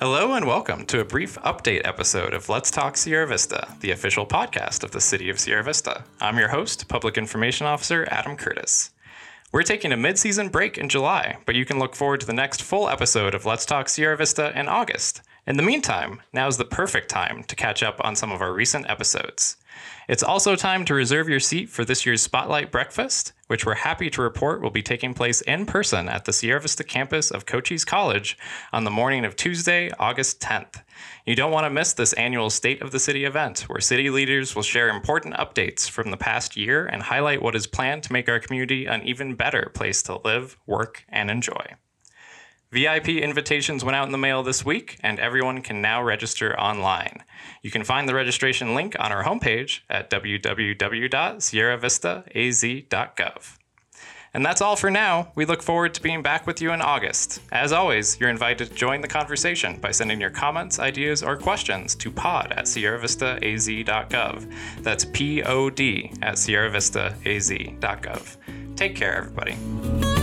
Hello and welcome to a brief update episode of Let's Talk Sierra Vista, the official podcast of the City of Sierra Vista. I'm your host, Public Information Officer Adam Curtis. We're taking a mid season break in July, but you can look forward to the next full episode of Let's Talk Sierra Vista in August. In the meantime, now is the perfect time to catch up on some of our recent episodes. It's also time to reserve your seat for this year's Spotlight Breakfast, which we're happy to report will be taking place in person at the Sierra Vista campus of Cochise College on the morning of Tuesday, August 10th. You don't want to miss this annual State of the City event, where city leaders will share important updates from the past year and highlight what is planned to make our community an even better place to live, work, and enjoy. VIP invitations went out in the mail this week, and everyone can now register online. You can find the registration link on our homepage at www.sierravistaaz.gov. And that's all for now. We look forward to being back with you in August. As always, you're invited to join the conversation by sending your comments, ideas, or questions to pod at sierravistaaz.gov. That's P O D at sierravistaaz.gov. Take care, everybody.